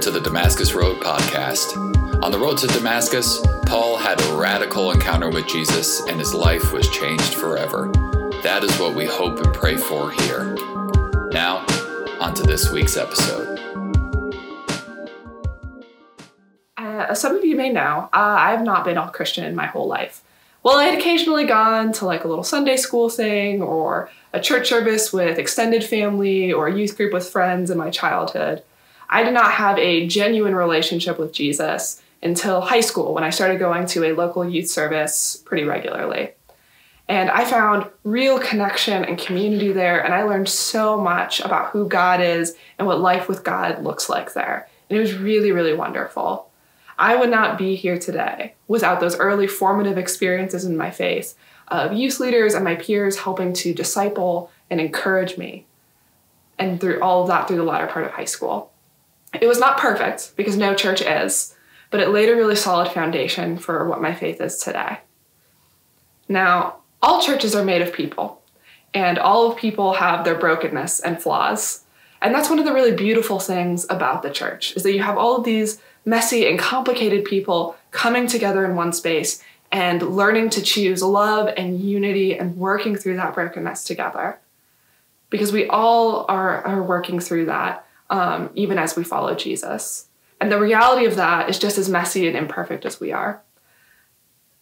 To the Damascus Road podcast. On the road to Damascus, Paul had a radical encounter with Jesus and his life was changed forever. That is what we hope and pray for here. Now, on to this week's episode. Uh, as some of you may know, uh, I have not been a Christian in my whole life. Well, I had occasionally gone to like a little Sunday school thing or a church service with extended family or a youth group with friends in my childhood. I did not have a genuine relationship with Jesus until high school when I started going to a local youth service pretty regularly. And I found real connection and community there, and I learned so much about who God is and what life with God looks like there. And it was really, really wonderful. I would not be here today without those early formative experiences in my faith of youth leaders and my peers helping to disciple and encourage me. And through all of that through the latter part of high school. It was not perfect because no church is, but it laid a really solid foundation for what my faith is today. Now, all churches are made of people, and all of people have their brokenness and flaws. And that's one of the really beautiful things about the church is that you have all of these messy and complicated people coming together in one space and learning to choose love and unity and working through that brokenness together. Because we all are, are working through that um, even as we follow Jesus. And the reality of that is just as messy and imperfect as we are.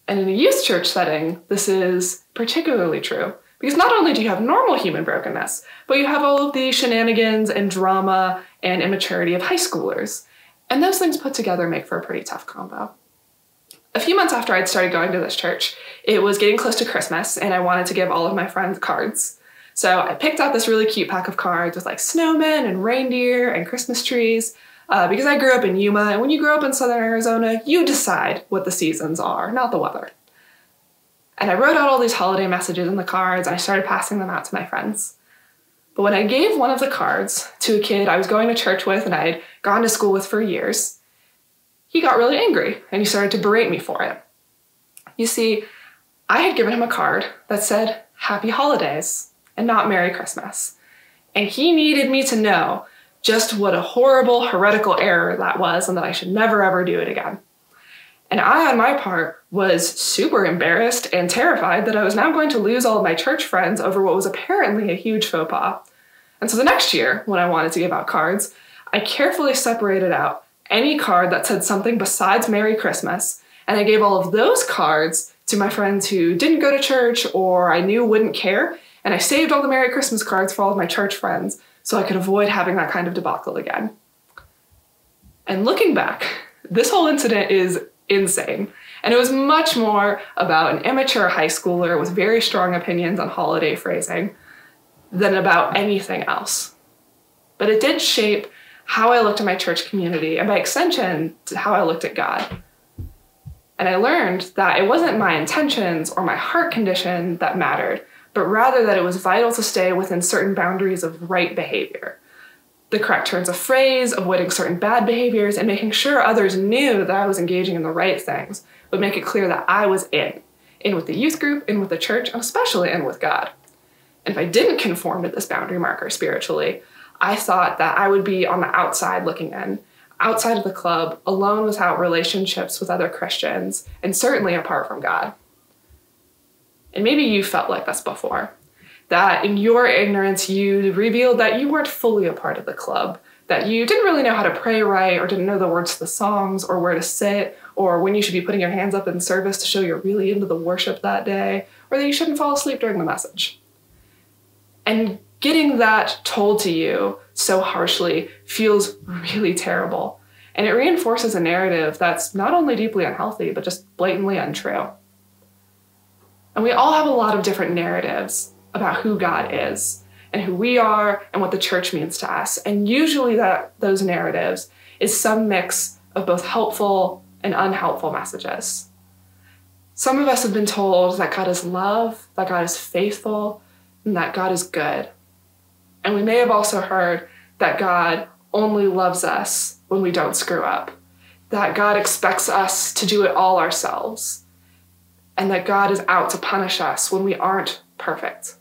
And in a youth church setting, this is particularly true because not only do you have normal human brokenness, but you have all of the shenanigans and drama and immaturity of high schoolers. And those things put together make for a pretty tough combo. A few months after I'd started going to this church, it was getting close to Christmas, and I wanted to give all of my friends cards. So I picked out this really cute pack of cards with like snowmen and reindeer and Christmas trees. Uh, because I grew up in Yuma, and when you grow up in southern Arizona, you decide what the seasons are, not the weather. And I wrote out all these holiday messages in the cards, and I started passing them out to my friends. But when I gave one of the cards to a kid I was going to church with and I'd gone to school with for years, he got really angry and he started to berate me for it. You see, I had given him a card that said, Happy Holidays and not Merry Christmas. And he needed me to know just what a horrible, heretical error that was and that I should never ever do it again. And I, on my part, was super embarrassed and terrified that I was now going to lose all of my church friends over what was apparently a huge faux pas. And so the next year, when I wanted to give out cards, I carefully separated out any card that said something besides Merry Christmas, and I gave all of those cards to my friends who didn't go to church or I knew wouldn't care, and I saved all the Merry Christmas cards for all of my church friends so I could avoid having that kind of debacle again. And looking back, this whole incident is insane. And it was much more about an immature high schooler with very strong opinions on holiday phrasing than about anything else. But it did shape how I looked at my church community and by extension, how I looked at God. And I learned that it wasn't my intentions or my heart condition that mattered, but rather that it was vital to stay within certain boundaries of right behavior. The correct turns of phrase, avoiding certain bad behaviors, and making sure others knew that I was engaging in the right things would make it clear that I was in. In with the youth group, in with the church, and especially in with God. And if I didn't conform to this boundary marker spiritually, I thought that I would be on the outside looking in, outside of the club, alone without relationships with other Christians, and certainly apart from God. And maybe you felt like this before. That in your ignorance, you revealed that you weren't fully a part of the club, that you didn't really know how to pray right, or didn't know the words to the songs, or where to sit, or when you should be putting your hands up in service to show you're really into the worship that day, or that you shouldn't fall asleep during the message. And getting that told to you so harshly feels really terrible. And it reinforces a narrative that's not only deeply unhealthy, but just blatantly untrue. And we all have a lot of different narratives about who God is and who we are and what the church means to us. And usually that those narratives is some mix of both helpful and unhelpful messages. Some of us have been told that God is love, that God is faithful, and that God is good. And we may have also heard that God only loves us when we don't screw up, that God expects us to do it all ourselves, and that God is out to punish us when we aren't perfect.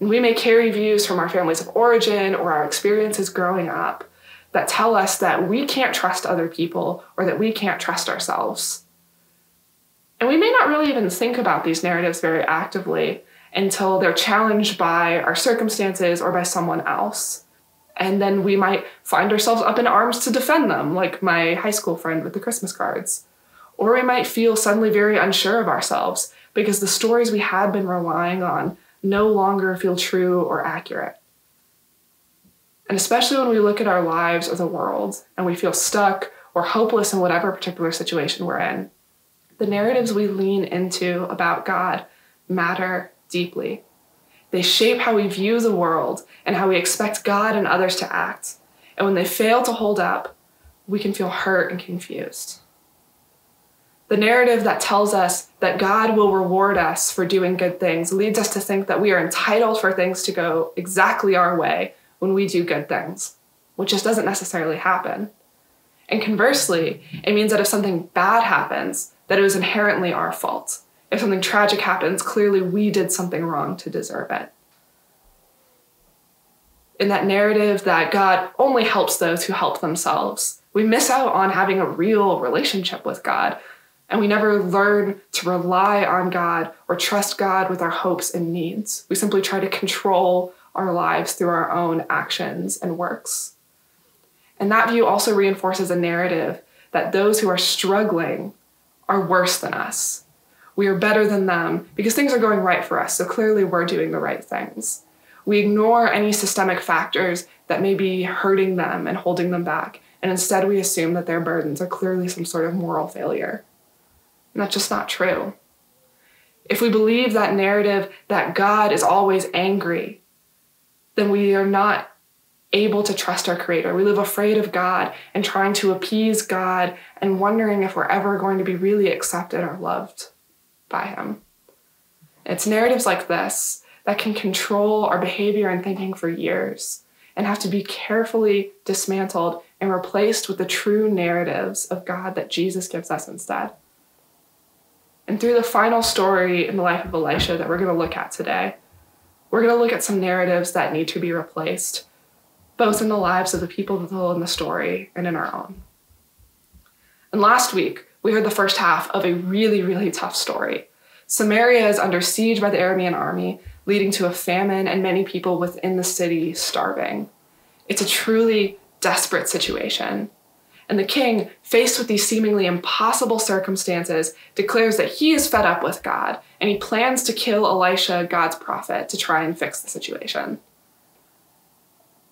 We may carry views from our families of origin or our experiences growing up that tell us that we can't trust other people or that we can't trust ourselves. And we may not really even think about these narratives very actively until they're challenged by our circumstances or by someone else. And then we might find ourselves up in arms to defend them, like my high school friend with the Christmas cards. Or we might feel suddenly very unsure of ourselves because the stories we had been relying on no longer feel true or accurate. And especially when we look at our lives or the world and we feel stuck or hopeless in whatever particular situation we're in, the narratives we lean into about God matter deeply. They shape how we view the world and how we expect God and others to act. And when they fail to hold up, we can feel hurt and confused. The narrative that tells us that God will reward us for doing good things leads us to think that we are entitled for things to go exactly our way when we do good things, which just doesn't necessarily happen. And conversely, it means that if something bad happens, that it was inherently our fault. If something tragic happens, clearly we did something wrong to deserve it. In that narrative that God only helps those who help themselves, we miss out on having a real relationship with God, and we never learn to rely on God or trust God with our hopes and needs. We simply try to control our lives through our own actions and works. And that view also reinforces a narrative that those who are struggling are worse than us. We are better than them because things are going right for us, so clearly we're doing the right things. We ignore any systemic factors that may be hurting them and holding them back, and instead we assume that their burdens are clearly some sort of moral failure. And that's just not true. If we believe that narrative that God is always angry, then we are not able to trust our Creator. We live afraid of God and trying to appease God and wondering if we're ever going to be really accepted or loved by Him. It's narratives like this that can control our behavior and thinking for years and have to be carefully dismantled and replaced with the true narratives of God that Jesus gives us instead. And through the final story in the life of Elisha that we're going to look at today, we're going to look at some narratives that need to be replaced, both in the lives of the people in the story and in our own. And last week, we heard the first half of a really, really tough story. Samaria is under siege by the Aramean army, leading to a famine and many people within the city starving. It's a truly desperate situation. And the king, faced with these seemingly impossible circumstances, declares that he is fed up with God and he plans to kill Elisha, God's prophet, to try and fix the situation.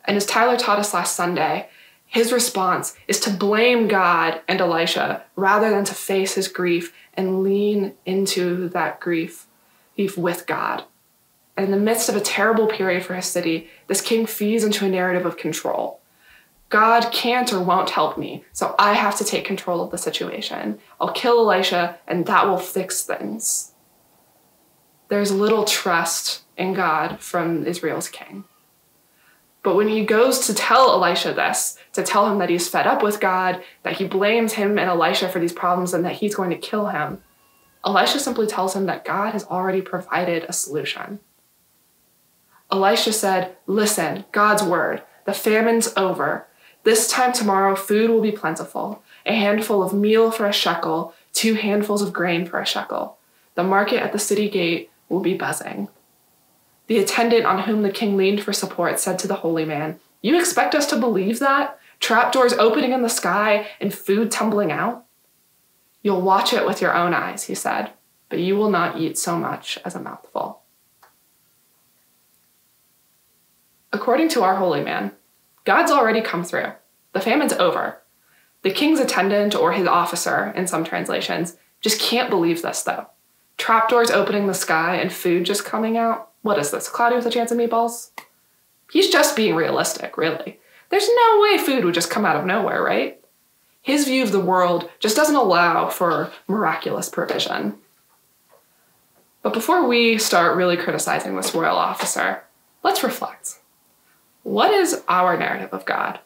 And as Tyler taught us last Sunday, his response is to blame God and Elisha rather than to face his grief and lean into that grief with God. And in the midst of a terrible period for his city, this king feeds into a narrative of control God can't or won't help me, so I have to take control of the situation. I'll kill Elisha, and that will fix things. There's little trust in God from Israel's king. But when he goes to tell Elisha this, to tell him that he's fed up with God, that he blames him and Elisha for these problems, and that he's going to kill him, Elisha simply tells him that God has already provided a solution. Elisha said, Listen, God's word, the famine's over. This time tomorrow, food will be plentiful a handful of meal for a shekel, two handfuls of grain for a shekel. The market at the city gate will be buzzing. The attendant on whom the king leaned for support said to the holy man, You expect us to believe that? Trapdoors opening in the sky and food tumbling out? You'll watch it with your own eyes, he said, but you will not eat so much as a mouthful. According to our holy man, God's already come through. The famine's over. The king's attendant or his officer, in some translations, just can't believe this though. Trapdoors opening the sky and food just coming out. What is this, cloudy with a chance of meatballs? He's just being realistic, really. There's no way food would just come out of nowhere, right? His view of the world just doesn't allow for miraculous provision. But before we start really criticizing this royal officer, let's reflect what is our narrative of God?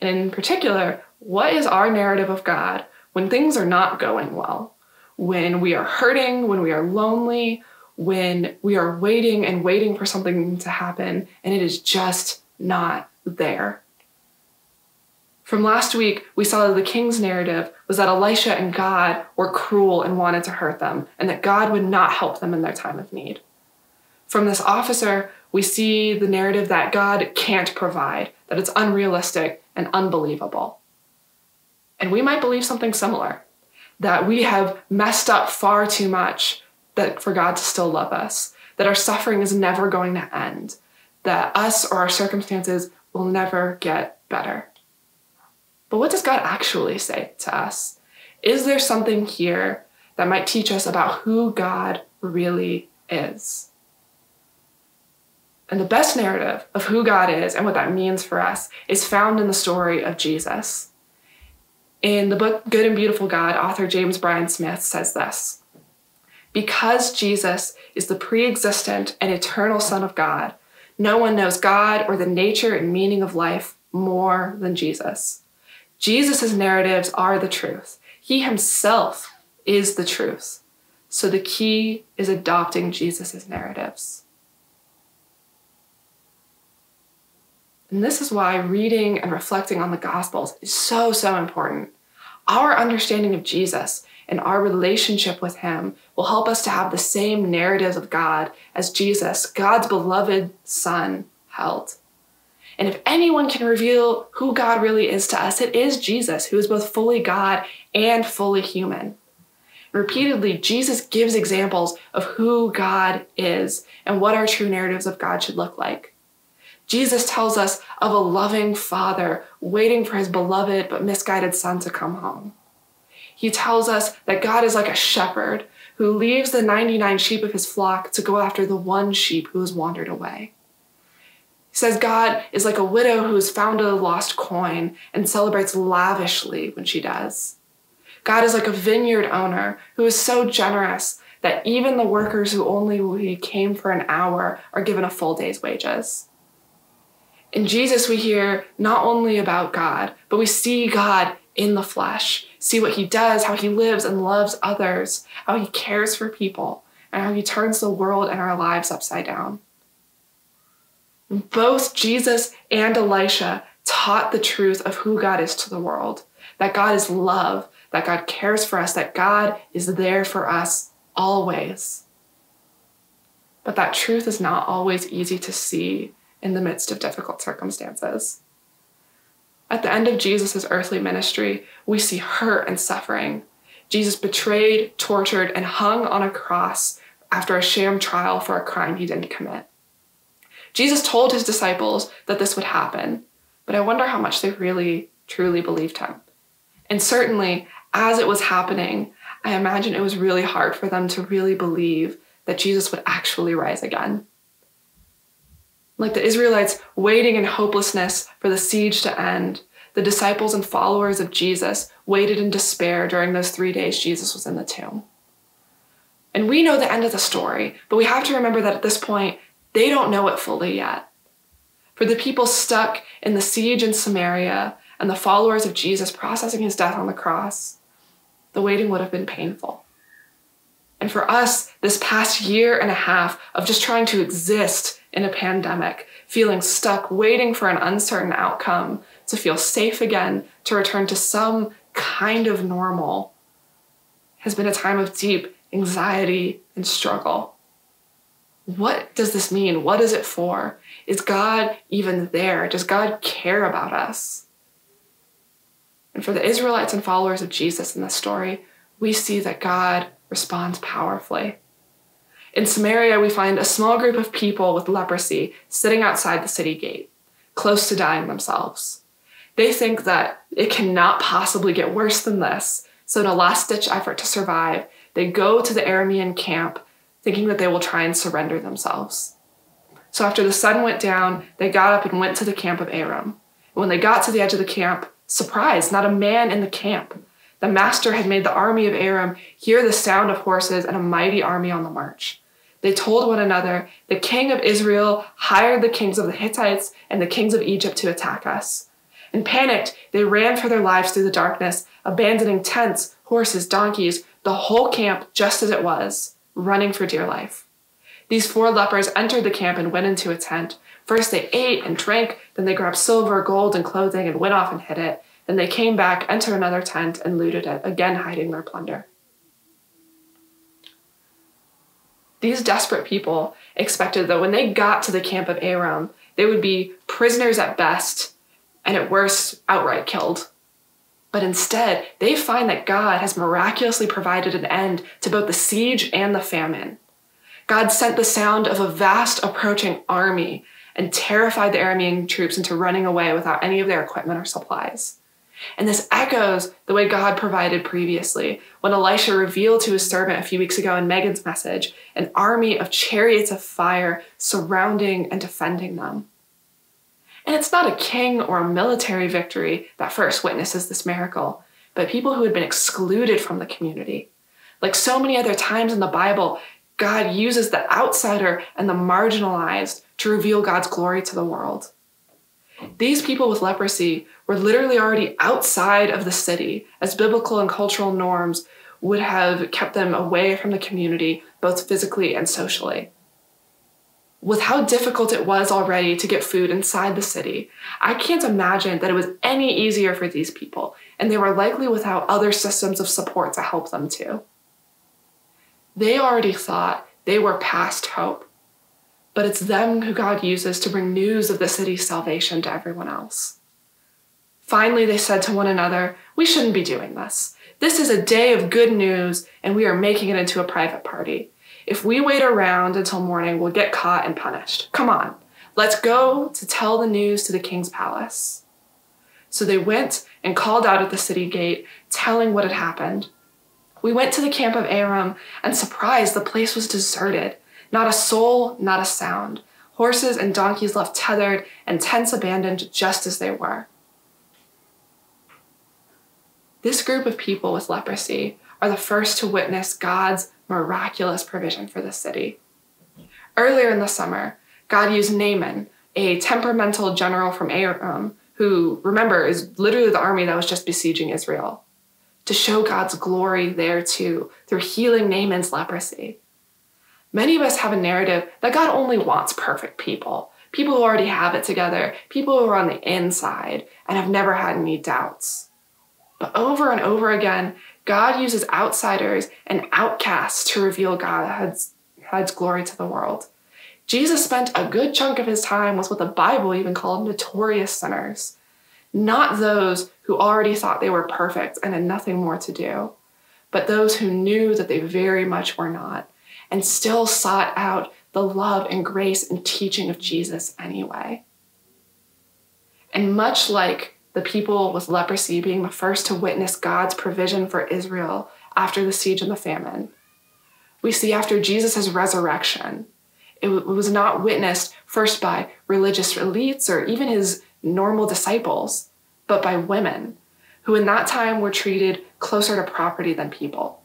And in particular, what is our narrative of God when things are not going well? When we are hurting, when we are lonely, when we are waiting and waiting for something to happen and it is just not there. From last week, we saw that the king's narrative was that Elisha and God were cruel and wanted to hurt them, and that God would not help them in their time of need. From this officer, we see the narrative that God can't provide, that it's unrealistic and unbelievable. And we might believe something similar that we have messed up far too much that for God to still love us, that our suffering is never going to end, that us or our circumstances will never get better. But what does God actually say to us? Is there something here that might teach us about who God really is? And the best narrative of who God is and what that means for us is found in the story of Jesus. In the book Good and Beautiful God, author James Bryan Smith says this Because Jesus is the pre existent and eternal Son of God, no one knows God or the nature and meaning of life more than Jesus. Jesus' narratives are the truth. He himself is the truth. So the key is adopting Jesus' narratives. And this is why reading and reflecting on the Gospels is so, so important. Our understanding of Jesus and our relationship with Him will help us to have the same narratives of God as Jesus, God's beloved Son, held. And if anyone can reveal who God really is to us, it is Jesus, who is both fully God and fully human. Repeatedly, Jesus gives examples of who God is and what our true narratives of God should look like. Jesus tells us of a loving father waiting for his beloved but misguided son to come home. He tells us that God is like a shepherd who leaves the 99 sheep of his flock to go after the one sheep who has wandered away. He says God is like a widow who has found a lost coin and celebrates lavishly when she does. God is like a vineyard owner who is so generous that even the workers who only came for an hour are given a full day's wages. In Jesus, we hear not only about God, but we see God in the flesh, see what he does, how he lives and loves others, how he cares for people, and how he turns the world and our lives upside down. Both Jesus and Elisha taught the truth of who God is to the world that God is love, that God cares for us, that God is there for us always. But that truth is not always easy to see in the midst of difficult circumstances. At the end of Jesus' earthly ministry, we see hurt and suffering. Jesus betrayed, tortured, and hung on a cross after a sham trial for a crime he didn't commit. Jesus told his disciples that this would happen, but I wonder how much they really, truly believed him. And certainly, as it was happening, I imagine it was really hard for them to really believe that Jesus would actually rise again. Like the Israelites waiting in hopelessness for the siege to end, the disciples and followers of Jesus waited in despair during those three days Jesus was in the tomb. And we know the end of the story, but we have to remember that at this point, they don't know it fully yet. For the people stuck in the siege in Samaria and the followers of Jesus processing his death on the cross, the waiting would have been painful. And for us, this past year and a half of just trying to exist in a pandemic, feeling stuck, waiting for an uncertain outcome, to feel safe again, to return to some kind of normal, has been a time of deep anxiety and struggle. What does this mean? What is it for? Is God even there? Does God care about us? And for the Israelites and followers of Jesus in this story, we see that God responds powerfully. In Samaria, we find a small group of people with leprosy sitting outside the city gate, close to dying themselves. They think that it cannot possibly get worse than this, so in a last ditch effort to survive, they go to the Aramean camp thinking that they will try and surrender themselves. So after the sun went down, they got up and went to the camp of Aram. And when they got to the edge of the camp, surprise, not a man in the camp. The master had made the army of Aram hear the sound of horses and a mighty army on the march. They told one another, The king of Israel hired the kings of the Hittites and the kings of Egypt to attack us. And panicked, they ran for their lives through the darkness, abandoning tents, horses, donkeys, the whole camp just as it was, running for dear life. These four lepers entered the camp and went into a tent. First they ate and drank, then they grabbed silver, gold, and clothing and went off and hid it. Then they came back, entered another tent, and looted it, again hiding their plunder. These desperate people expected that when they got to the camp of Aram, they would be prisoners at best, and at worst, outright killed. But instead, they find that God has miraculously provided an end to both the siege and the famine. God sent the sound of a vast approaching army and terrified the Aramean troops into running away without any of their equipment or supplies. And this echoes the way God provided previously when Elisha revealed to his servant a few weeks ago in Megan's message an army of chariots of fire surrounding and defending them. And it's not a king or a military victory that first witnesses this miracle, but people who had been excluded from the community. Like so many other times in the Bible, God uses the outsider and the marginalized to reveal God's glory to the world. These people with leprosy were literally already outside of the city, as biblical and cultural norms would have kept them away from the community, both physically and socially. With how difficult it was already to get food inside the city, I can't imagine that it was any easier for these people, and they were likely without other systems of support to help them too. They already thought they were past hope, but it's them who God uses to bring news of the city's salvation to everyone else. Finally, they said to one another, We shouldn't be doing this. This is a day of good news, and we are making it into a private party. If we wait around until morning, we'll get caught and punished. Come on, let's go to tell the news to the king's palace. So they went and called out at the city gate, telling what had happened. We went to the camp of Aram, and surprised, the place was deserted. Not a soul, not a sound. Horses and donkeys left tethered, and tents abandoned just as they were. This group of people with leprosy are the first to witness God's miraculous provision for the city. Earlier in the summer, God used Naaman, a temperamental general from Aram, who, remember, is literally the army that was just besieging Israel to show God's glory there too through healing Naaman's leprosy. Many of us have a narrative that God only wants perfect people, people who already have it together, people who are on the inside and have never had any doubts. But over and over again, God uses outsiders and outcasts to reveal God's, God's glory to the world. Jesus spent a good chunk of his time with what the Bible even called notorious sinners not those who already thought they were perfect and had nothing more to do, but those who knew that they very much were not and still sought out the love and grace and teaching of Jesus anyway. And much like the people with leprosy being the first to witness God's provision for Israel after the siege and the famine, we see after Jesus' resurrection, it was not witnessed first by religious elites or even his normal disciples, but by women who in that time were treated closer to property than people.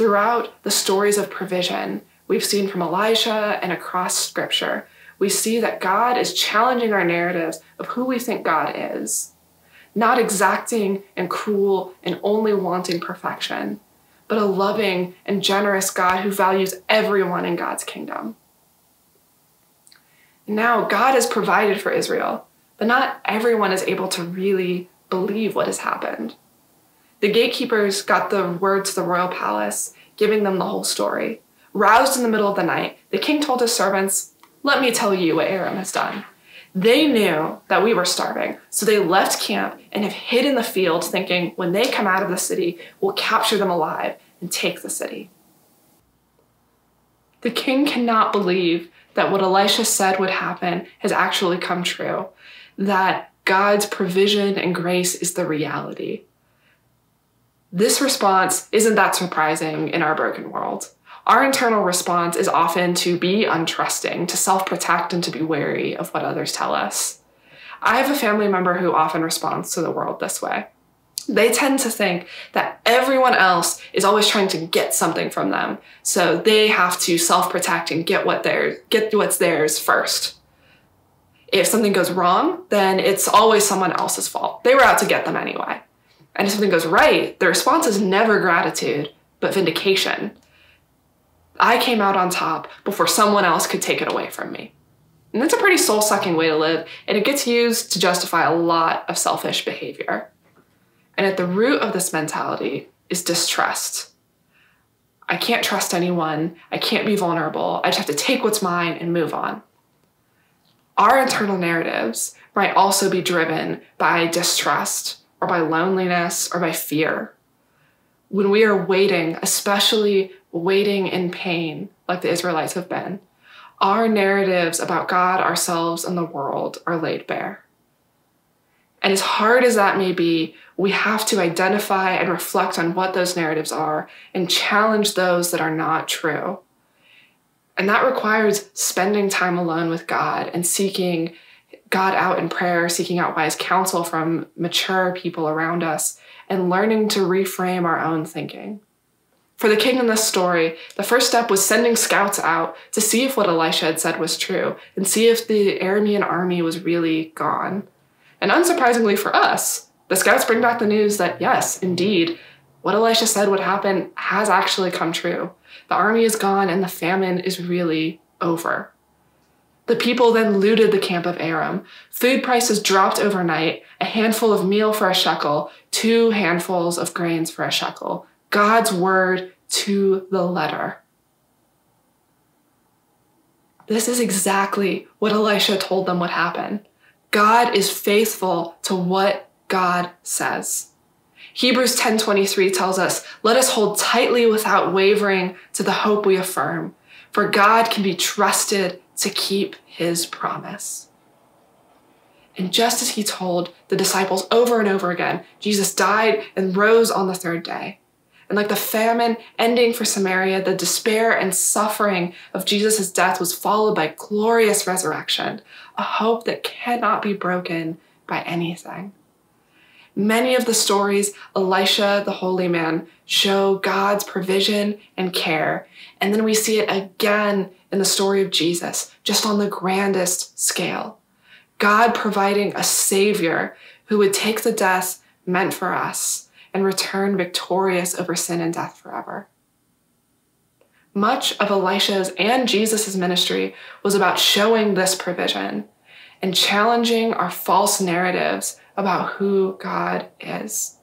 Throughout the stories of provision we've seen from Elijah and across scripture, we see that God is challenging our narratives of who we think God is, not exacting and cruel and only wanting perfection, but a loving and generous God who values everyone in God's kingdom. Now, God has provided for Israel, but not everyone is able to really believe what has happened. The gatekeepers got the word to the royal palace, giving them the whole story. Roused in the middle of the night, the king told his servants, Let me tell you what Aram has done. They knew that we were starving, so they left camp and have hid in the field, thinking when they come out of the city, we'll capture them alive and take the city. The king cannot believe that what Elisha said would happen has actually come true, that God's provision and grace is the reality. This response isn't that surprising in our broken world. Our internal response is often to be untrusting, to self protect, and to be wary of what others tell us. I have a family member who often responds to the world this way they tend to think that everyone else is always trying to get something from them. So they have to self-protect and get what theirs, get what's theirs first. If something goes wrong, then it's always someone else's fault. They were out to get them anyway. And if something goes right, the response is never gratitude, but vindication. I came out on top before someone else could take it away from me. And that's a pretty soul sucking way to live, and it gets used to justify a lot of selfish behavior. And at the root of this mentality is distrust. I can't trust anyone. I can't be vulnerable. I just have to take what's mine and move on. Our internal narratives might also be driven by distrust or by loneliness or by fear. When we are waiting, especially waiting in pain, like the Israelites have been, our narratives about God, ourselves, and the world are laid bare. And as hard as that may be, we have to identify and reflect on what those narratives are and challenge those that are not true. And that requires spending time alone with God and seeking God out in prayer, seeking out wise counsel from mature people around us, and learning to reframe our own thinking. For the king in this story, the first step was sending scouts out to see if what Elisha had said was true and see if the Aramean army was really gone. And unsurprisingly for us, the scouts bring back the news that yes, indeed, what Elisha said would happen has actually come true. The army is gone and the famine is really over. The people then looted the camp of Aram. Food prices dropped overnight, a handful of meal for a shekel, two handfuls of grains for a shekel. God's word to the letter. This is exactly what Elisha told them would happen. God is faithful to what God says. Hebrews 10:23 tells us, "Let us hold tightly without wavering to the hope we affirm, for God can be trusted to keep his promise." And just as he told the disciples over and over again, Jesus died and rose on the third day. And like the famine ending for Samaria, the despair and suffering of Jesus' death was followed by glorious resurrection, a hope that cannot be broken by anything. Many of the stories Elisha, the holy man, show God's provision and care. And then we see it again in the story of Jesus, just on the grandest scale. God providing a savior who would take the death meant for us and return victorious over sin and death forever. Much of Elisha's and Jesus' ministry was about showing this provision and challenging our false narratives about who God is.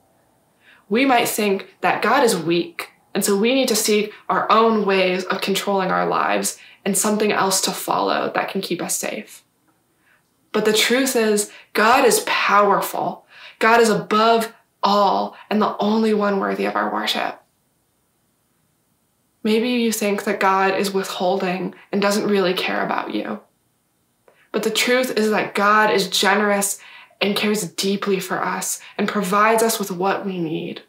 We might think that God is weak, and so we need to seek our own ways of controlling our lives and something else to follow that can keep us safe. But the truth is, God is powerful. God is above all and the only one worthy of our worship. Maybe you think that God is withholding and doesn't really care about you. But the truth is that God is generous and cares deeply for us and provides us with what we need.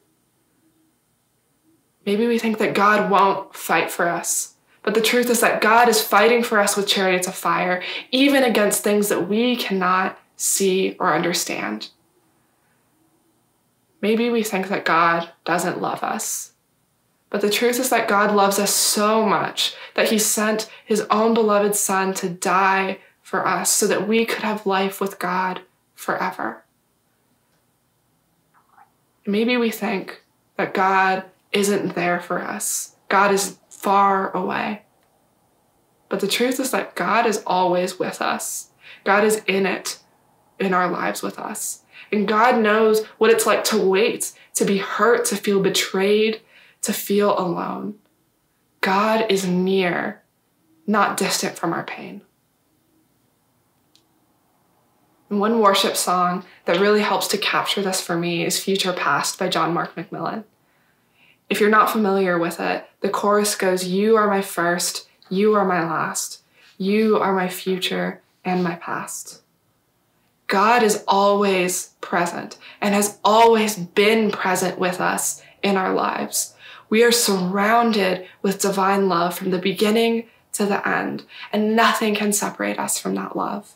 Maybe we think that God won't fight for us, but the truth is that God is fighting for us with chariots of fire, even against things that we cannot see or understand. Maybe we think that God doesn't love us. But the truth is that God loves us so much that he sent his own beloved Son to die for us so that we could have life with God forever. Maybe we think that God isn't there for us, God is far away. But the truth is that God is always with us, God is in it in our lives with us. And God knows what it's like to wait, to be hurt, to feel betrayed, to feel alone. God is near, not distant from our pain. And one worship song that really helps to capture this for me is Future Past by John Mark McMillan. If you're not familiar with it, the chorus goes, You are my first, you are my last, you are my future and my past. God is always present and has always been present with us in our lives. We are surrounded with divine love from the beginning to the end, and nothing can separate us from that love.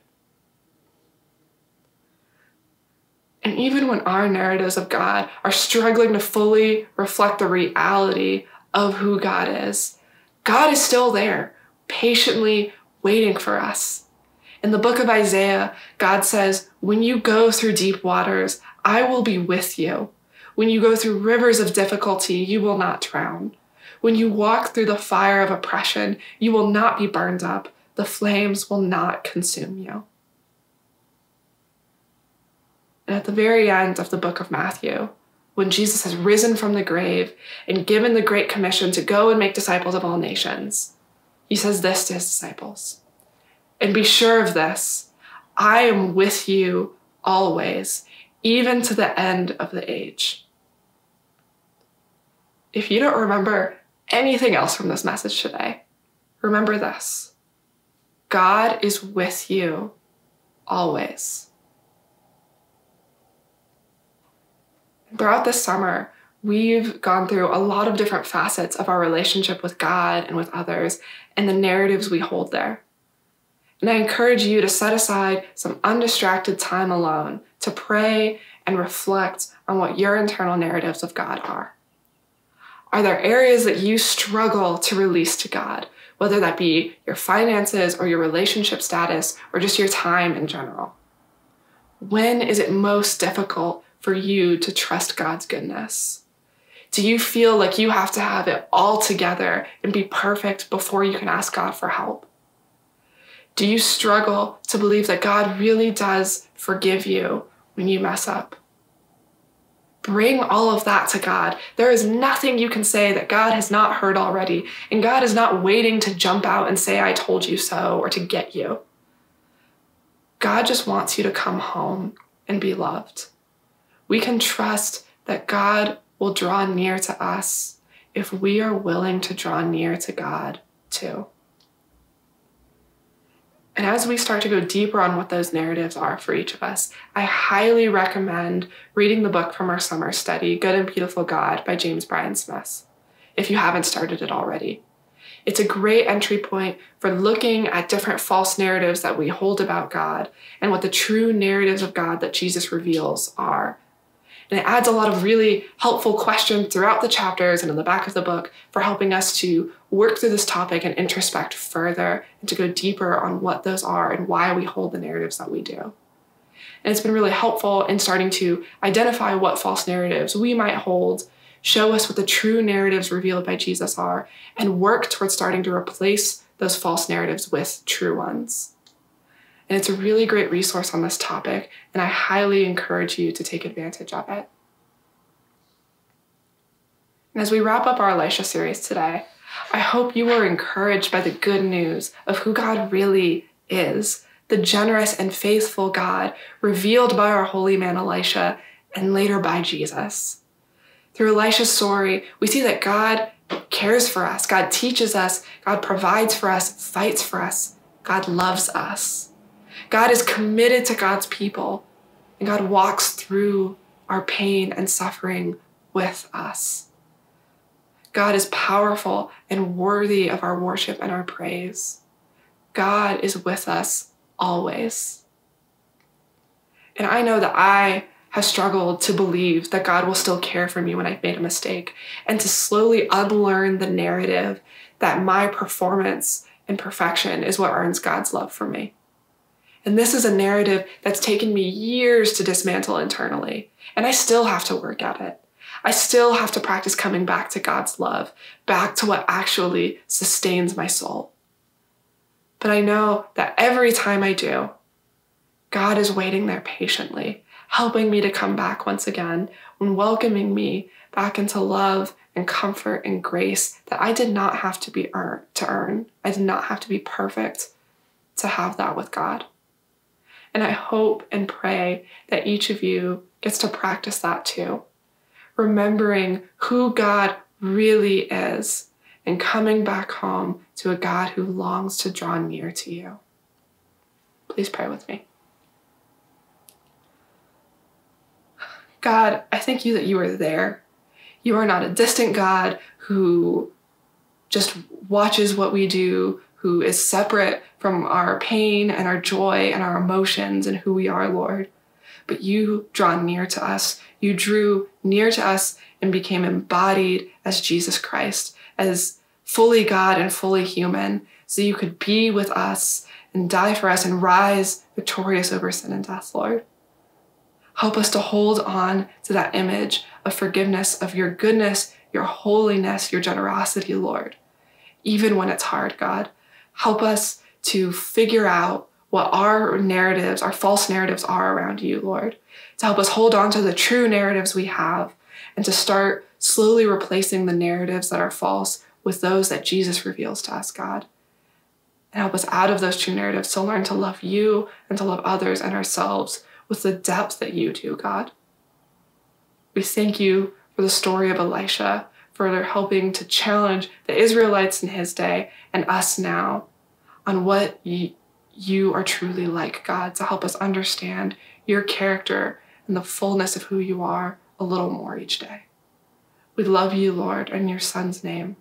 And even when our narratives of God are struggling to fully reflect the reality of who God is, God is still there, patiently waiting for us. In the book of Isaiah, God says, When you go through deep waters, I will be with you. When you go through rivers of difficulty, you will not drown. When you walk through the fire of oppression, you will not be burned up. The flames will not consume you. At the very end of the book of Matthew, when Jesus has risen from the grave and given the Great Commission to go and make disciples of all nations, he says this to his disciples And be sure of this I am with you always, even to the end of the age. If you don't remember anything else from this message today, remember this God is with you always. Throughout this summer, we've gone through a lot of different facets of our relationship with God and with others and the narratives we hold there. And I encourage you to set aside some undistracted time alone to pray and reflect on what your internal narratives of God are. Are there areas that you struggle to release to God, whether that be your finances or your relationship status or just your time in general? When is it most difficult for you to trust God's goodness? Do you feel like you have to have it all together and be perfect before you can ask God for help? Do you struggle to believe that God really does forgive you when you mess up? Bring all of that to God. There is nothing you can say that God has not heard already, and God is not waiting to jump out and say, I told you so, or to get you. God just wants you to come home and be loved we can trust that God will draw near to us if we are willing to draw near to God too. And as we start to go deeper on what those narratives are for each of us, I highly recommend reading the book from our summer study, Good and Beautiful God by James Bryan Smith, if you haven't started it already. It's a great entry point for looking at different false narratives that we hold about God and what the true narratives of God that Jesus reveals are and it adds a lot of really helpful questions throughout the chapters and in the back of the book for helping us to work through this topic and introspect further and to go deeper on what those are and why we hold the narratives that we do. And it's been really helpful in starting to identify what false narratives we might hold, show us what the true narratives revealed by Jesus are, and work towards starting to replace those false narratives with true ones. And it's a really great resource on this topic, and I highly encourage you to take advantage of it. And as we wrap up our Elisha series today, I hope you were encouraged by the good news of who God really is the generous and faithful God revealed by our holy man Elisha and later by Jesus. Through Elisha's story, we see that God cares for us, God teaches us, God provides for us, fights for us, God loves us. God is committed to God's people, and God walks through our pain and suffering with us. God is powerful and worthy of our worship and our praise. God is with us always. And I know that I have struggled to believe that God will still care for me when I've made a mistake and to slowly unlearn the narrative that my performance and perfection is what earns God's love for me. And this is a narrative that's taken me years to dismantle internally. And I still have to work at it. I still have to practice coming back to God's love, back to what actually sustains my soul. But I know that every time I do, God is waiting there patiently, helping me to come back once again and welcoming me back into love and comfort and grace that I did not have to be earn, to earn. I did not have to be perfect to have that with God. And I hope and pray that each of you gets to practice that too. Remembering who God really is and coming back home to a God who longs to draw near to you. Please pray with me. God, I thank you that you are there. You are not a distant God who just watches what we do, who is separate from our pain and our joy and our emotions and who we are, Lord. but you draw near to us. You drew near to us and became embodied as Jesus Christ, as fully God and fully human, so you could be with us and die for us and rise victorious over sin and death, Lord. Help us to hold on to that image of forgiveness, of your goodness, your holiness, your generosity, Lord. Even when it's hard, God, help us to figure out what our narratives, our false narratives are around you, Lord, to help us hold on to the true narratives we have and to start slowly replacing the narratives that are false with those that Jesus reveals to us, God. And help us out of those true narratives to learn to love you and to love others and ourselves with the depth that you do, God. We thank you for the story of Elisha, for helping to challenge the Israelites in his day and us now on what you, you are truly like, God, to help us understand your character and the fullness of who you are a little more each day. We love you, Lord, in your Son's name.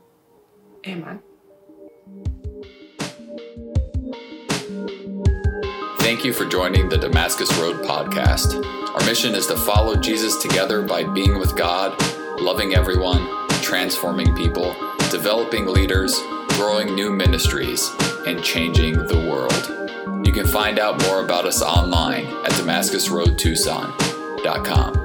Amen. Thank you for joining the Damascus Road podcast. Our mission is to follow Jesus together by being with God, loving everyone, transforming people, developing leaders, growing new ministries, and changing the world. You can find out more about us online at DamascusRoadTucson.com.